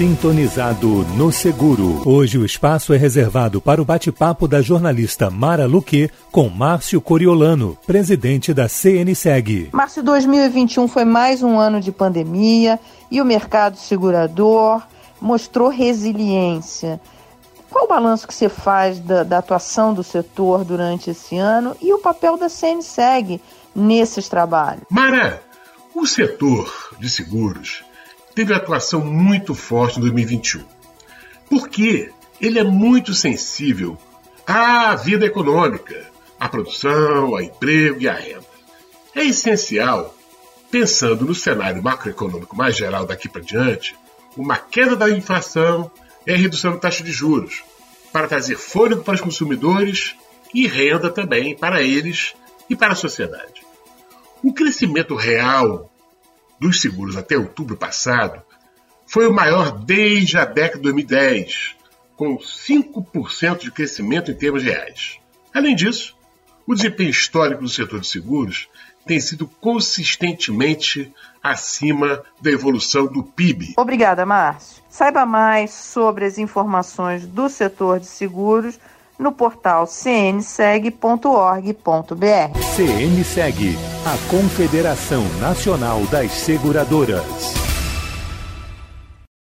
Sintonizado no Seguro. Hoje o espaço é reservado para o bate-papo da jornalista Mara Luque com Márcio Coriolano, presidente da CNSEG. Márcio, 2021 foi mais um ano de pandemia e o mercado segurador mostrou resiliência. Qual o balanço que você faz da, da atuação do setor durante esse ano e o papel da CNSEG nesses trabalhos? Mara, o setor de seguros teve atuação muito forte em 2021. Porque ele é muito sensível à vida econômica, à produção, ao emprego e à renda. É essencial, pensando no cenário macroeconômico mais geral daqui para diante, uma queda da inflação e a redução da taxa de juros, para trazer fôlego para os consumidores e renda também para eles e para a sociedade. O crescimento real dos seguros até outubro passado foi o maior desde a década de 2010, com 5% de crescimento em termos reais. Além disso, o desempenho histórico do setor de seguros tem sido consistentemente acima da evolução do PIB. Obrigada, Márcio. Saiba mais sobre as informações do setor de seguros no portal cnseg.org.br. CNSEG, a Confederação Nacional das Seguradoras.